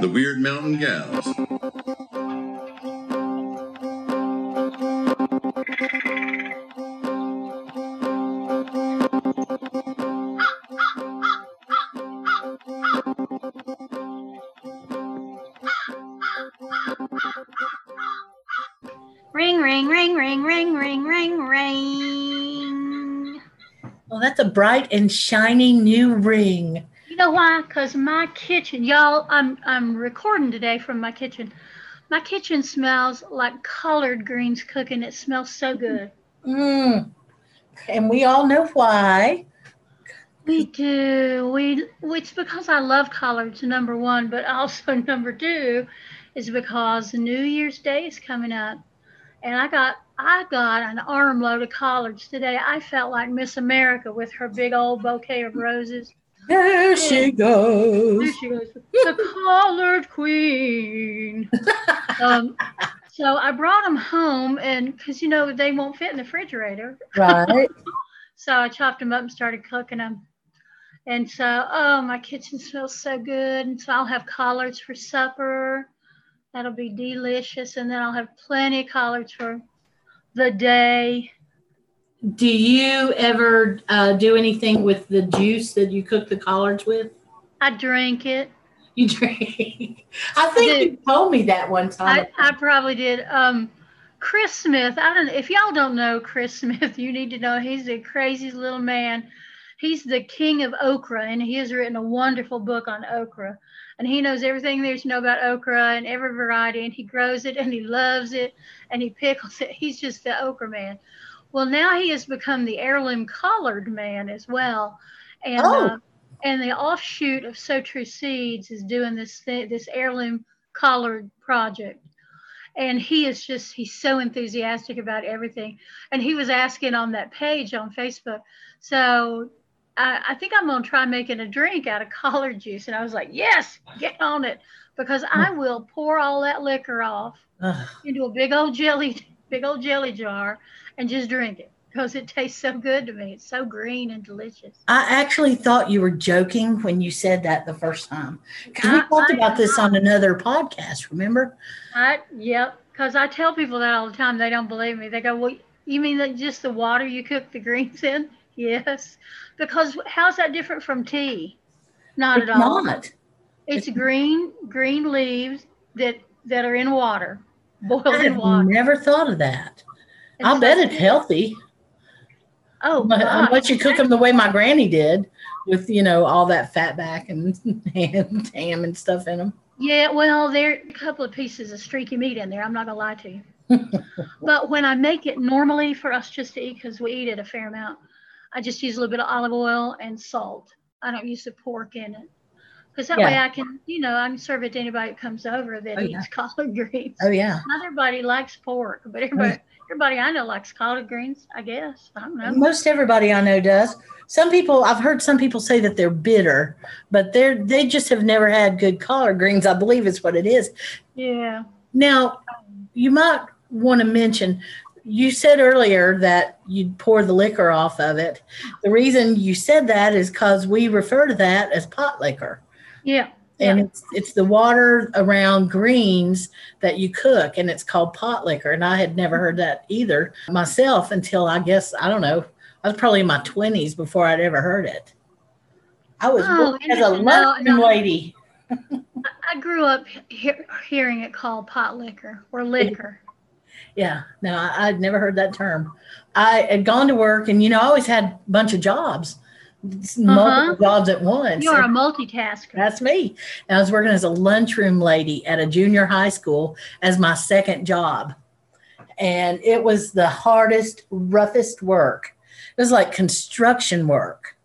the Wyrd Mountain Gals. Ring, ring, ring, ring, ring, ring, ring, ring. Well, that's a bright and shining new ring. Why? Cause my kitchen, y'all. I'm I'm recording today from my kitchen. My kitchen smells like collard greens cooking. It smells so good. Mm. And we all know why. We do. We. It's because I love collards. Number one, but also number two, is because New Year's Day is coming up, and I got I got an armload of collards today. I felt like Miss America with her big old bouquet of roses. There she goes. There she goes, the collard queen. um, so I brought them home, and because you know they won't fit in the refrigerator, Right. so I chopped them up and started cooking them. And so, oh, my kitchen smells so good. And so I'll have collards for supper. That'll be delicious. And then I'll have plenty of collards for the day. Do you ever uh, do anything with the juice that you cook the collards with? I drink it. You drink. I think you told me that one time. I, I probably did. Um, Chris Smith. I don't. If y'all don't know Chris Smith, you need to know he's the craziest little man. He's the king of okra, and he has written a wonderful book on okra. And he knows everything there is to know about okra and every variety, and he grows it and he loves it and he pickles it. He's just the okra man. Well, now he has become the heirloom collard man as well, and Oh. uh, and the offshoot of Sow True Seeds is doing this thing, this heirloom collard project. And he is just he's so enthusiastic about everything. And he was asking on that page on facebook so i, I think i'm going to try making a drink out of collard juice. And i was like yes get on it because i will pour all that liquor off into a big old jelly big old jelly jar and just drink it because it tastes so good to me it's so green and delicious I actually thought you were joking when you said that the first time. Because we talked I- about this on another podcast, remember? I yep, because I tell people that all the time. They don't believe me. They go, "Well, you mean that just the water you cook the greens in?" Yes, because how's that different from tea? Not It's at all. not. It's green green leaves that that are in water, boiled I in water. never thought of that. I bet it's healthy. Oh, But gosh. Unless you cook them the way my granny did, with you know all that fat back and and ham and stuff in them. Yeah, well, there are a couple of pieces of streaky meat in there. I'm not gonna lie to you. but when I make it normally for us just to eat, because we eat it a fair amount, I just use a little bit of olive oil and salt. I don't use the pork in it. Because that way I can, you know, I can serve it to anybody that comes over that Oh, eats yeah. collard greens. Oh yeah. Not everybody likes pork, but oh, everybody, everybody I know likes collard greens, I guess. I don't know. Most everybody I know does. Some people I've heard some people say that they're bitter, but they're they just have never had good collard greens. I believe is what it is. Yeah. Now, you might want to mention you said earlier that you'd pour the liquor off of it. The reason you said that is because we refer to that as pot liquor. Yeah. And Yeah. it's it's the water around greens that you cook and it's called pot liquor. And I had never heard that either myself until I guess I don't know. I was probably in my twenties before I'd ever heard it. I was Oh, as a. No, no. lady. I grew up he- hearing it called pot liquor or liquor. Yeah, no, I, I'd never heard that term. I had gone to work, and you know, I always had a bunch of jobs, multiple uh-huh. jobs at once. You're a multitasker. that's me. And I was working as a lunchroom lady at a junior high school as my second job, and it was the hardest, roughest work. It was like construction work.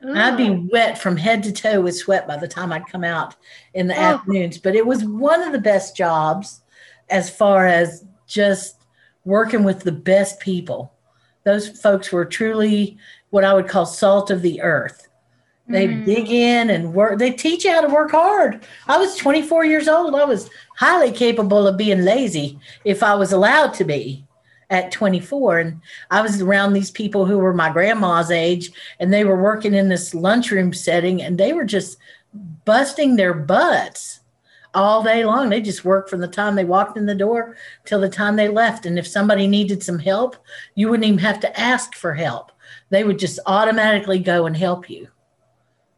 And I'd be wet from head to toe with sweat by the time I'd come out in the Oh. afternoons. But it was one of the best jobs as far as just working with the best people. Those folks were truly what I would call salt of the earth. They Mhm. dig in and work. They teach you how to work hard. I was 24 years old. I was highly capable of being lazy if I was allowed to be at 24. And I was around these people who were my grandma's age and they were working in this lunchroom setting and they were just busting their butts all day long. They just worked from the time they walked in the door till the time they left. And if somebody needed some help, you wouldn't even have to ask for help. They would just automatically go and help you.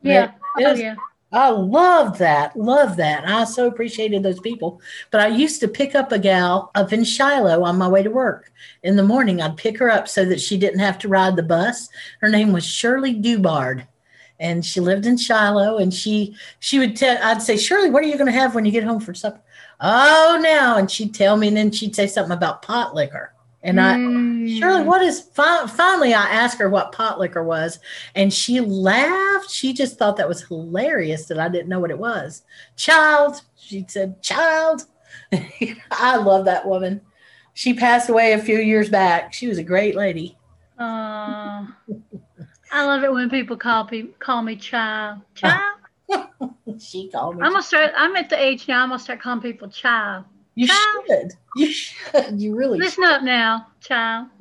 Yeah. Oh, it Oh yeah. I love that. Love that. I so appreciated those people. But I used to pick up a gal up in Shiloh on my way to work. In the morning, I'd pick her up so that she didn't have to ride the bus. Her name was Shirley Dubard. And she lived in Shiloh. And she she would tell I'd say, Shirley, what are you gonna have when you get home for supper? Oh now. And she'd tell me, and then she'd say something about pot liquor. And I Mm. Shirley, what is fi- finally? I asked her what pot liquor was, and she laughed. She just thought that was hilarious that I didn't know what it was. Child, she said, child. I love that woman. She passed away a few years back. She was a great lady. Uh, I love it when people call me call me child. Child. She called me. I'm gonna start. I'm at the age now. I'm gonna start calling people child. You child. should. You should. You really. Listen up now, child.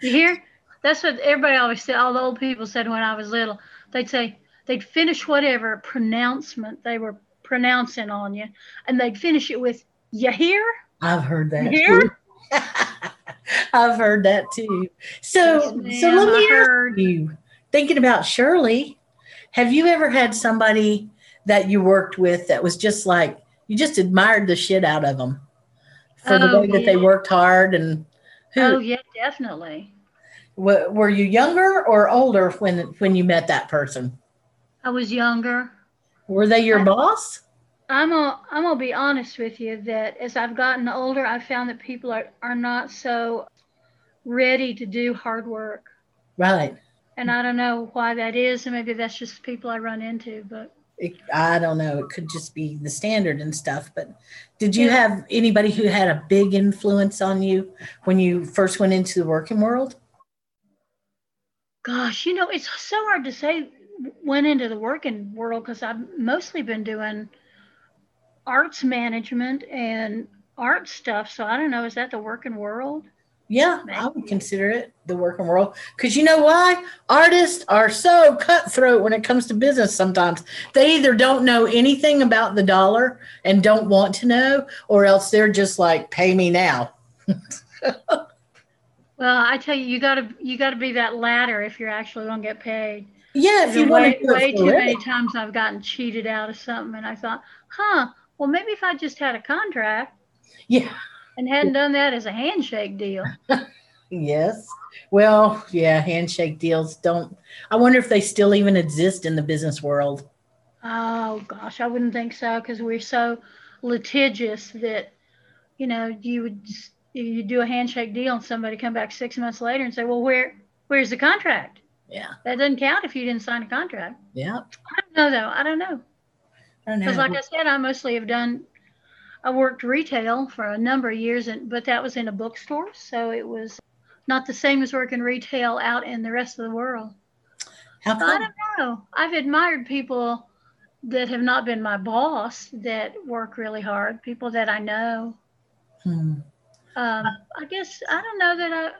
you hear? That's what everybody always said. All the old people said when I was little. They'd say they'd finish whatever pronouncement they were pronouncing on you, and they'd finish it with "You hear? I've heard that. You hear?" I've heard that too. So, Yes, so let me ask you. Thinking about Shirley, have you ever had somebody that you worked with that was just like you just admired the shit out of them for the Oh, way that they worked hard and who Oh yeah, definitely. were you younger or older when when you met that person? I was younger. Were they your I- boss? I'm gonna I'm gonna be honest with you that as I've gotten older, I've found that people are, are not so ready to do hard work. Right. And I don't know why that is, and maybe that's just people I run into, but It, I don't know. It could just be the standard and stuff. But did you Yeah. have anybody who had a big influence on you when you first went into the working world? gosh, you know, it's so hard to say went into the working world because I've mostly been doing arts management and art stuff. So I don't know, is that the working world? Yeah, I would consider it the working world because you know why? Artists are so cutthroat when it comes to business sometimes. They either don't know anything about the dollar and don't want to know, or else they're just like, pay me now. Well, I tell you, you gotta you gotta be that latter if you're actually gonna get paid. Yeah, if you way, want to way too many times I've gotten cheated out of something, and I thought, huh, well maybe if I just had a contract Yeah. And hadn't done that as a handshake deal. Yes. Well, yeah, handshake deals don't. I wonder if they still even exist in the business world. Oh gosh, I wouldn't think so because we're so litigious that you know you would you do a handshake deal and somebody come back six months later and say, well, where where's the contract? Yeah. That doesn't count if you didn't sign a contract. Yeah. I don't know though. I don't know. I don't know. Because, like I said, I mostly have done. I worked retail for a number of years, and but that was in a bookstore, so it was not the same as working retail out in the rest of the world. How So I don't know. I've admired people that have not been my boss that work really hard. People that I know. Hmm. Um, I guess I don't know that I.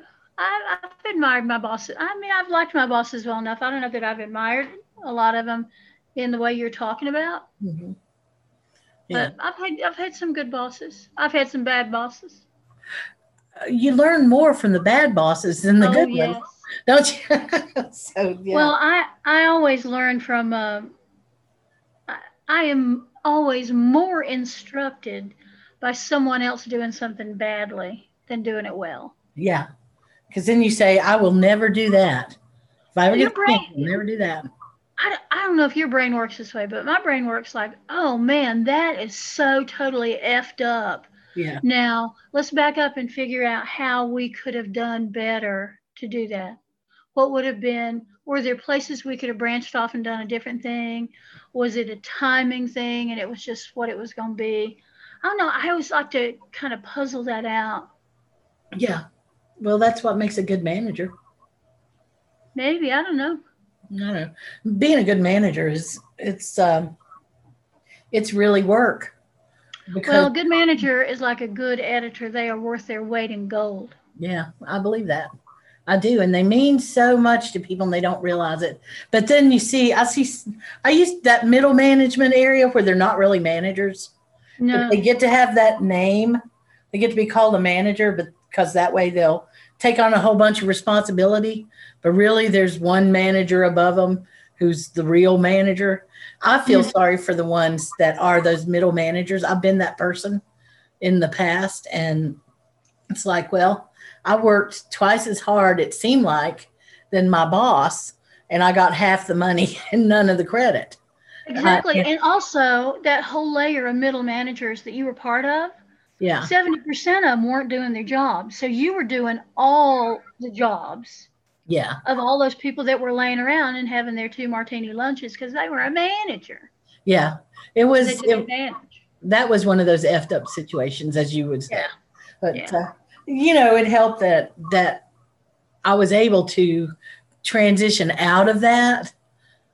I, I've admired my bosses. I mean, I've liked my bosses well enough. I don't know that I've admired a lot of them in the way you're talking about. Mhm. Yeah. But I've had I've had some good bosses. I've had some bad bosses. You learn more from the bad bosses than the oh good yes. ones, don't you? so yeah. Well, I I always learn from. Uh, I, I am always more instructed by someone else doing something badly than doing it well. yeah. Because then you say, I will never do that. If I ever Your get brain- never do that. I, I don't know if your brain works this way, but my brain works like, oh man, that is so totally effed up. Yeah. Now, let's back up and figure out how we could have done better to do that. What would have been Were there places we could have branched off and done a different thing? Was it a timing thing and it was just what it was going to be? I don't know. I always like to kind of puzzle that out. Yeah. Well, that's what makes a good manager. Maybe I don't know. I don't know. Being a good manager is it's um it's really work. Well, a good manager is like a good editor. They are worth their weight in gold. Yeah, I believe that. I do, and they mean so much to people, and they don't realize it. But then you see, I see, I use that middle management area where they're not really managers. No, they get to have that name. They get to be called a manager, but because that way they'll take on a whole bunch of responsibility. But really, there's one manager above them who's the real manager. I feel mm-hmm. sorry for the ones that are those middle managers. I've been that person in the past, and it's like, well, I worked twice as hard, it seemed like, than my boss, and I got half the money and none of the credit. Exactly. Uh, and also, that whole layer of middle managers that you were part of, yeah, 70% of them weren't doing their job. So you were doing all the jobs. Yeah. Of all those people that were laying around and having their two martini lunches because they were a manager. Yeah. It was it, that was one of those effed up situations, as you would say. Yeah. But yeah. Uh, you know, it helped that that I was able to transition out of that.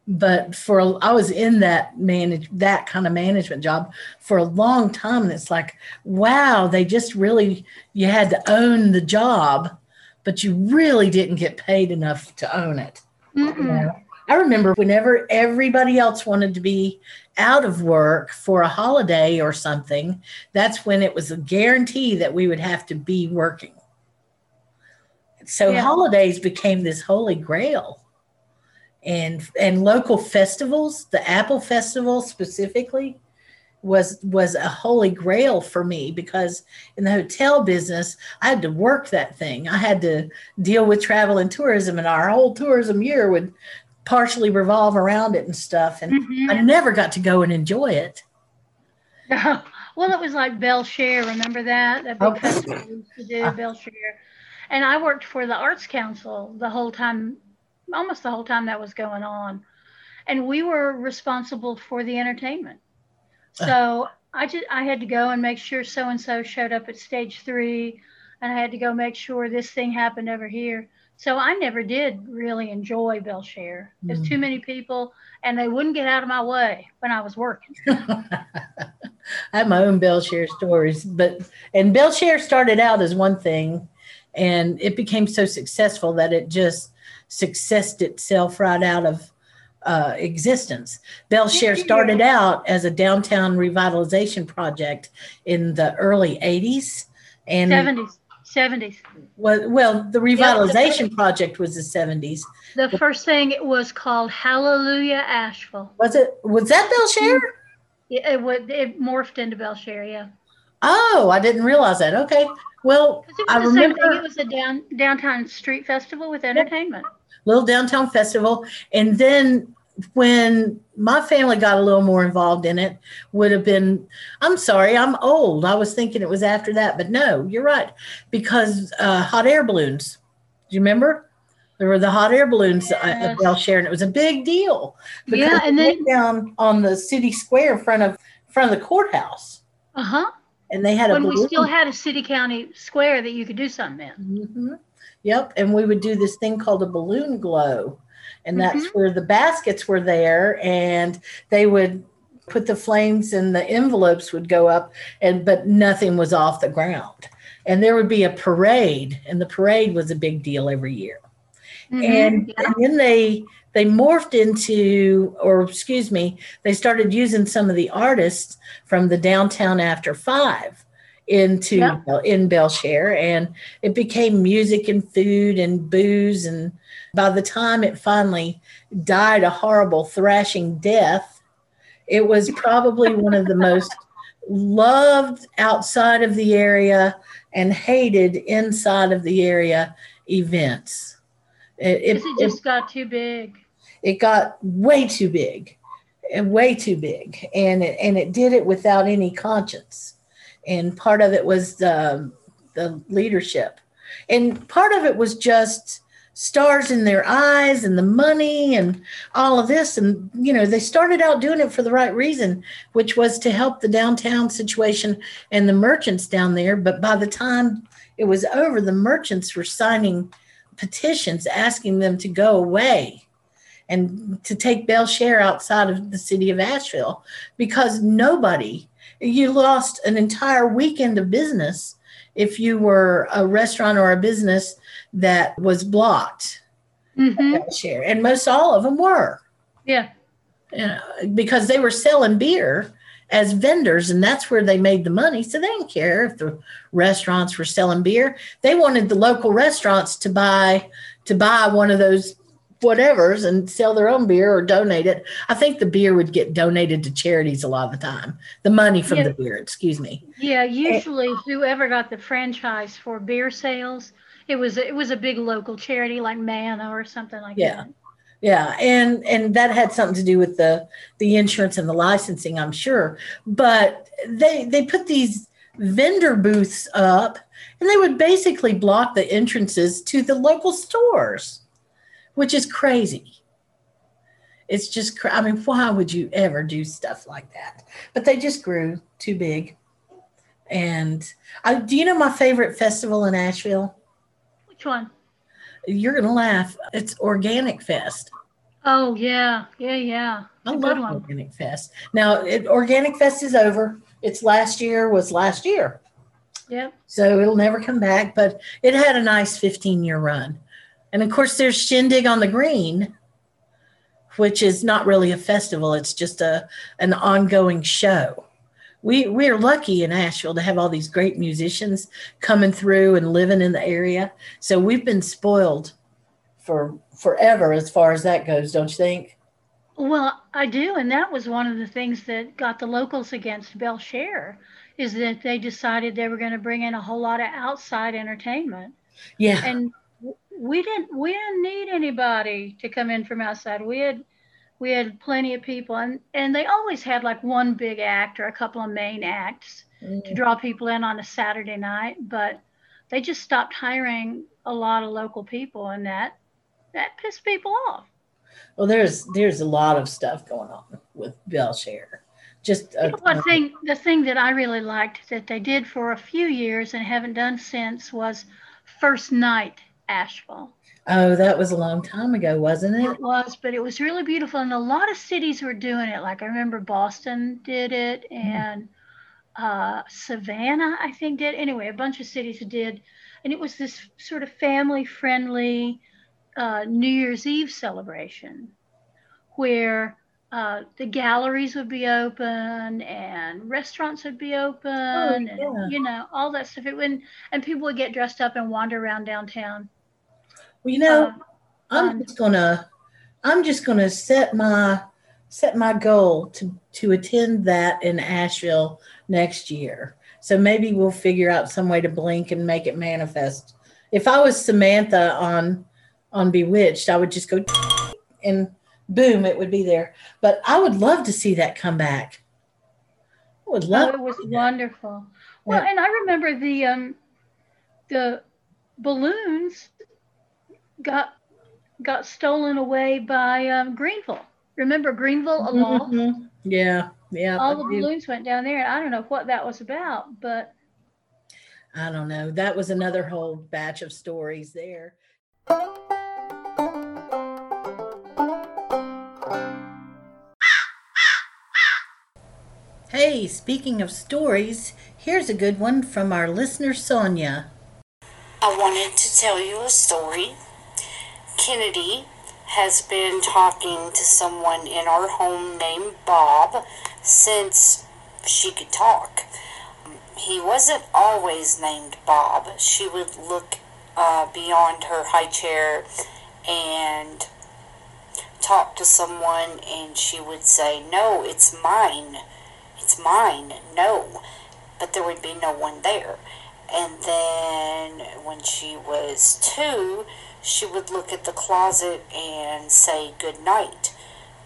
But for I was in that manage that kind of management job for a long time, and it's like, wow, they just really you had to own the job, but you really didn't get paid enough to own it. You know? I remember whenever everybody else wanted to be out of work for a holiday or something, that's when it was a guarantee that we would have to be working. So yeah. holidays became this holy grail. And and local festivals, the Apple Festival specifically, was was a holy grail for me because in the hotel business I had to work that thing. I had to deal with travel and tourism and our whole tourism year would partially revolve around it and stuff. And mm-hmm. I never got to go and enjoy it. well, it was like Bele Chere. Remember that? That big okay. festival we used to do, uh, Bele Chere. And I worked for the Arts Council the whole time, almost the whole time that was going on. And we were responsible for the entertainment. Uh. So I just I had to go and make sure so and so showed up at stage three, and I had to go make sure this thing happened over here. So I never did really enjoy Bele Chere. There's mm. too many people, and they wouldn't get out of my way when I was working. I have my own Bele Chere stories, but and Bele Chere started out as one thing, and it became so successful that it just successed itself right out of uh, existence. Bele Chere started out as a downtown revitalization project in the early 80s and 70s. 70s. Well, well, the revitalization yeah, project was the 70s. The first thing it was called Hallelujah Asheville. Was it? Was that Bele Chere? Yeah, it, would, it morphed into Bele Chere. Yeah. Oh, I didn't realize that. Okay. Well, I remember it was a down, downtown street festival with entertainment. Little downtown festival, and then when my family got a little more involved in it would have been i'm sorry i'm old i was thinking it was after that but no you're right because uh, hot air balloons do you remember there were the hot air balloons yes. at Bele Chere, and it was a big deal. Yeah, and then down on the city square in front of front of the courthouse. Uh huh. And they had when we still had a city county square that you could do something in. Mm-hmm. Yep, and we would do this thing called a balloon glow, and that's mm-hmm. where the baskets were there and they would put the flames and the envelopes would go up and but nothing was off the ground and there would be a parade and the parade was a big deal every year mm-hmm. and, yeah. and then they they morphed into or excuse me they started using some of the artists from the downtown after five into yeah. in Bele Chere and it became music and food and booze and by the time it finally died a horrible thrashing death, it was probably one of the most loved outside of the area and hated inside of the area events. It, it, it just it, got too big. It got way too big, and way too big, and it and it did it without any conscience. And part of it was the the leadership, and part of it was just stars in their eyes and the money and all of this. And, you know, they started out doing it for the right reason, which was to help the downtown situation and the merchants down there. But by the time it was over, the merchants were signing petitions asking them to go away and to take Bele Chere outside of the city of Asheville because nobody, you lost an entire weekend of business if you were a restaurant or a business that was blocked Mm-hmm. and most all of them were Yeah. you know, because they were selling beer as vendors and that's where they made the money so they didn't care if the restaurants were selling beer they wanted the local restaurants to buy to buy one of those whatevers and sell their own beer or donate it i think the beer would get donated to charities a lot of the time the money from Yeah. the beer excuse me Yeah. Eh, usually, whoever got the franchise for beer sales, it was it was a big local charity like MANNA or something like Yeah. that. Yeah, and and that had something to do with the the insurance and the licensing, I'm sure. But they they put these vendor booths up, and they would basically block the entrances to the local stores, which is crazy. It's just, I mean, why would you ever do stuff like that? But they just grew too big. And I, do you know my favorite festival in Asheville? Which one? You're gonna laugh. It's Organic Fest. Oh yeah, yeah, yeah. I love one. Organic Fest. Now, it, Organic Fest is over. It's last year was last year, Yeah. so it'll never come back. But it had a nice 15 year run, and of course, there's Shindig on the Green, which is not really a festival. It's just a an ongoing show. We we're lucky in Asheville to have all these great musicians coming through and living in the area. So we've been spoiled for forever as far as that goes. Don't you think? Well, I do, and that was one of the things that got the locals against Bele Chere, is that they decided they were going to bring in a whole lot of outside entertainment, Yeah. and we didn't we didn't need anybody to come in from outside. We had we had plenty of people, and and they always had like one big act or a couple of main acts to mm. draw people in on a Saturday night, but they just stopped hiring a lot of local people, and that that pissed people off. Well, there's there's a lot of stuff going on with Bele Chere. Just a, You know, one thing, the thing that I really liked that they did for a few years and haven't done since was First Night Asheville. oh, that was a long time ago, wasn't it? It was, but it was really beautiful, and a lot of cities were doing it. Like I remember Boston did it, and uh, Savannah, I think, did. Anyway, a bunch of cities did, and it was this sort of family-friendly uh, New Year's Eve celebration, where uh, the galleries would be open and restaurants would be open, and yeah. you know all that stuff. It would, and people would get dressed up and wander around downtown. Well, you know, Uh, I'm um, just gonna I'm just gonna set my set my goal to to attend that in Asheville next year. So maybe we'll figure out some way to blink and make it manifest. If I was Samantha on on Bewitched, I would just go and boom, it would be there. But I would love to see that come back. I would Oh, love it was wonderful. Well, Yeah. and I remember the um, the balloons got got stolen away by um, Greenville. Remember Greenville, a law? Mhm. Yeah, yeah. All the balloons went down there, and I don't know what that was about, but I don't know. That was another whole batch of stories there. Hey, speaking of stories, here's a good one from our listener Sonya. I wanted to tell you a story. Kennedy has been talking to someone in our home named Bob since she could talk. He wasn't always named Bob. She would look uh, beyond her high chair and talk to someone, and she would say, No, it's mine. It's mine. No. But there would be no one there. And then when she was two, she would look at the closet and say good night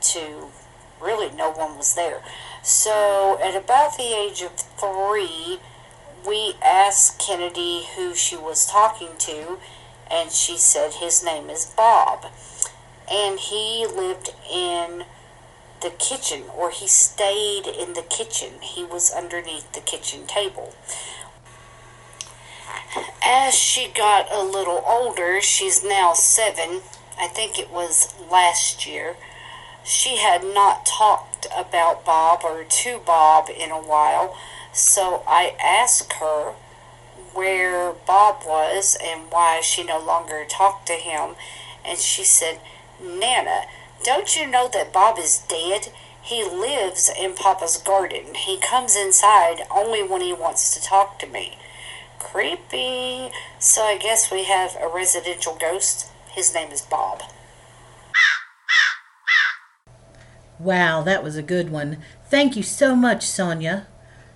to really no one was there. So at about the age of three, we asked Kennedy who she was talking to, and she said his name is Bob. And he lived in the kitchen, or he stayed in the kitchen. He was underneath the kitchen table. As she got a little older, she's now seven, I think it was last year, she had not talked about Bob or to Bob in a while, so I asked her where Bob was and why she no longer talked to him, and she said, Nana, don't you know that Bob is dead? He lives in Papa's garden. He comes inside only when he wants to talk to me. Creepy. So I guess we have a residential ghost. His name is Bob. Wow, that was a good one. Thank you so much, Sonya.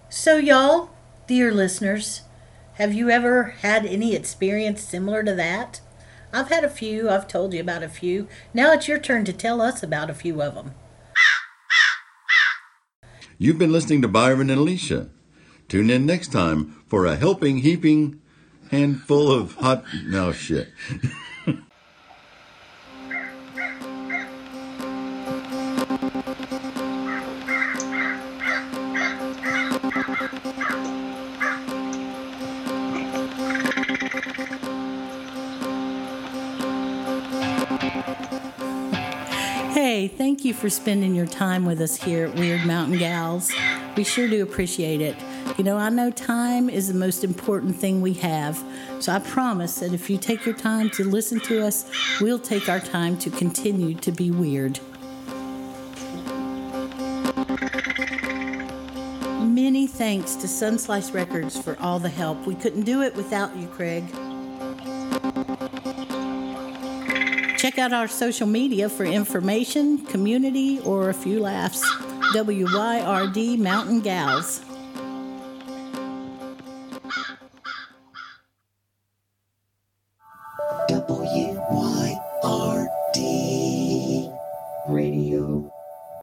So, y'all, dear listeners, have you ever had any experience similar to that? I've had a few. I've told you about a few. Now it's your turn to tell us about a few of them. You've been listening to Byron and Alicia. Tune in next time for a helping, heaping handful of hot. No shit. Hey, thank you for spending your time with us here at Wyrd Mountain Gals. We sure do appreciate it. You know, I know time is the most important thing we have, so I promise that if you take your time to listen to us, we'll take our time to continue to be weird. Many thanks to Sunslice Records for all the help. We couldn't do it without you, Craig. Check out our social media for information, community, or a few laughs. WYRD Mountain Gals.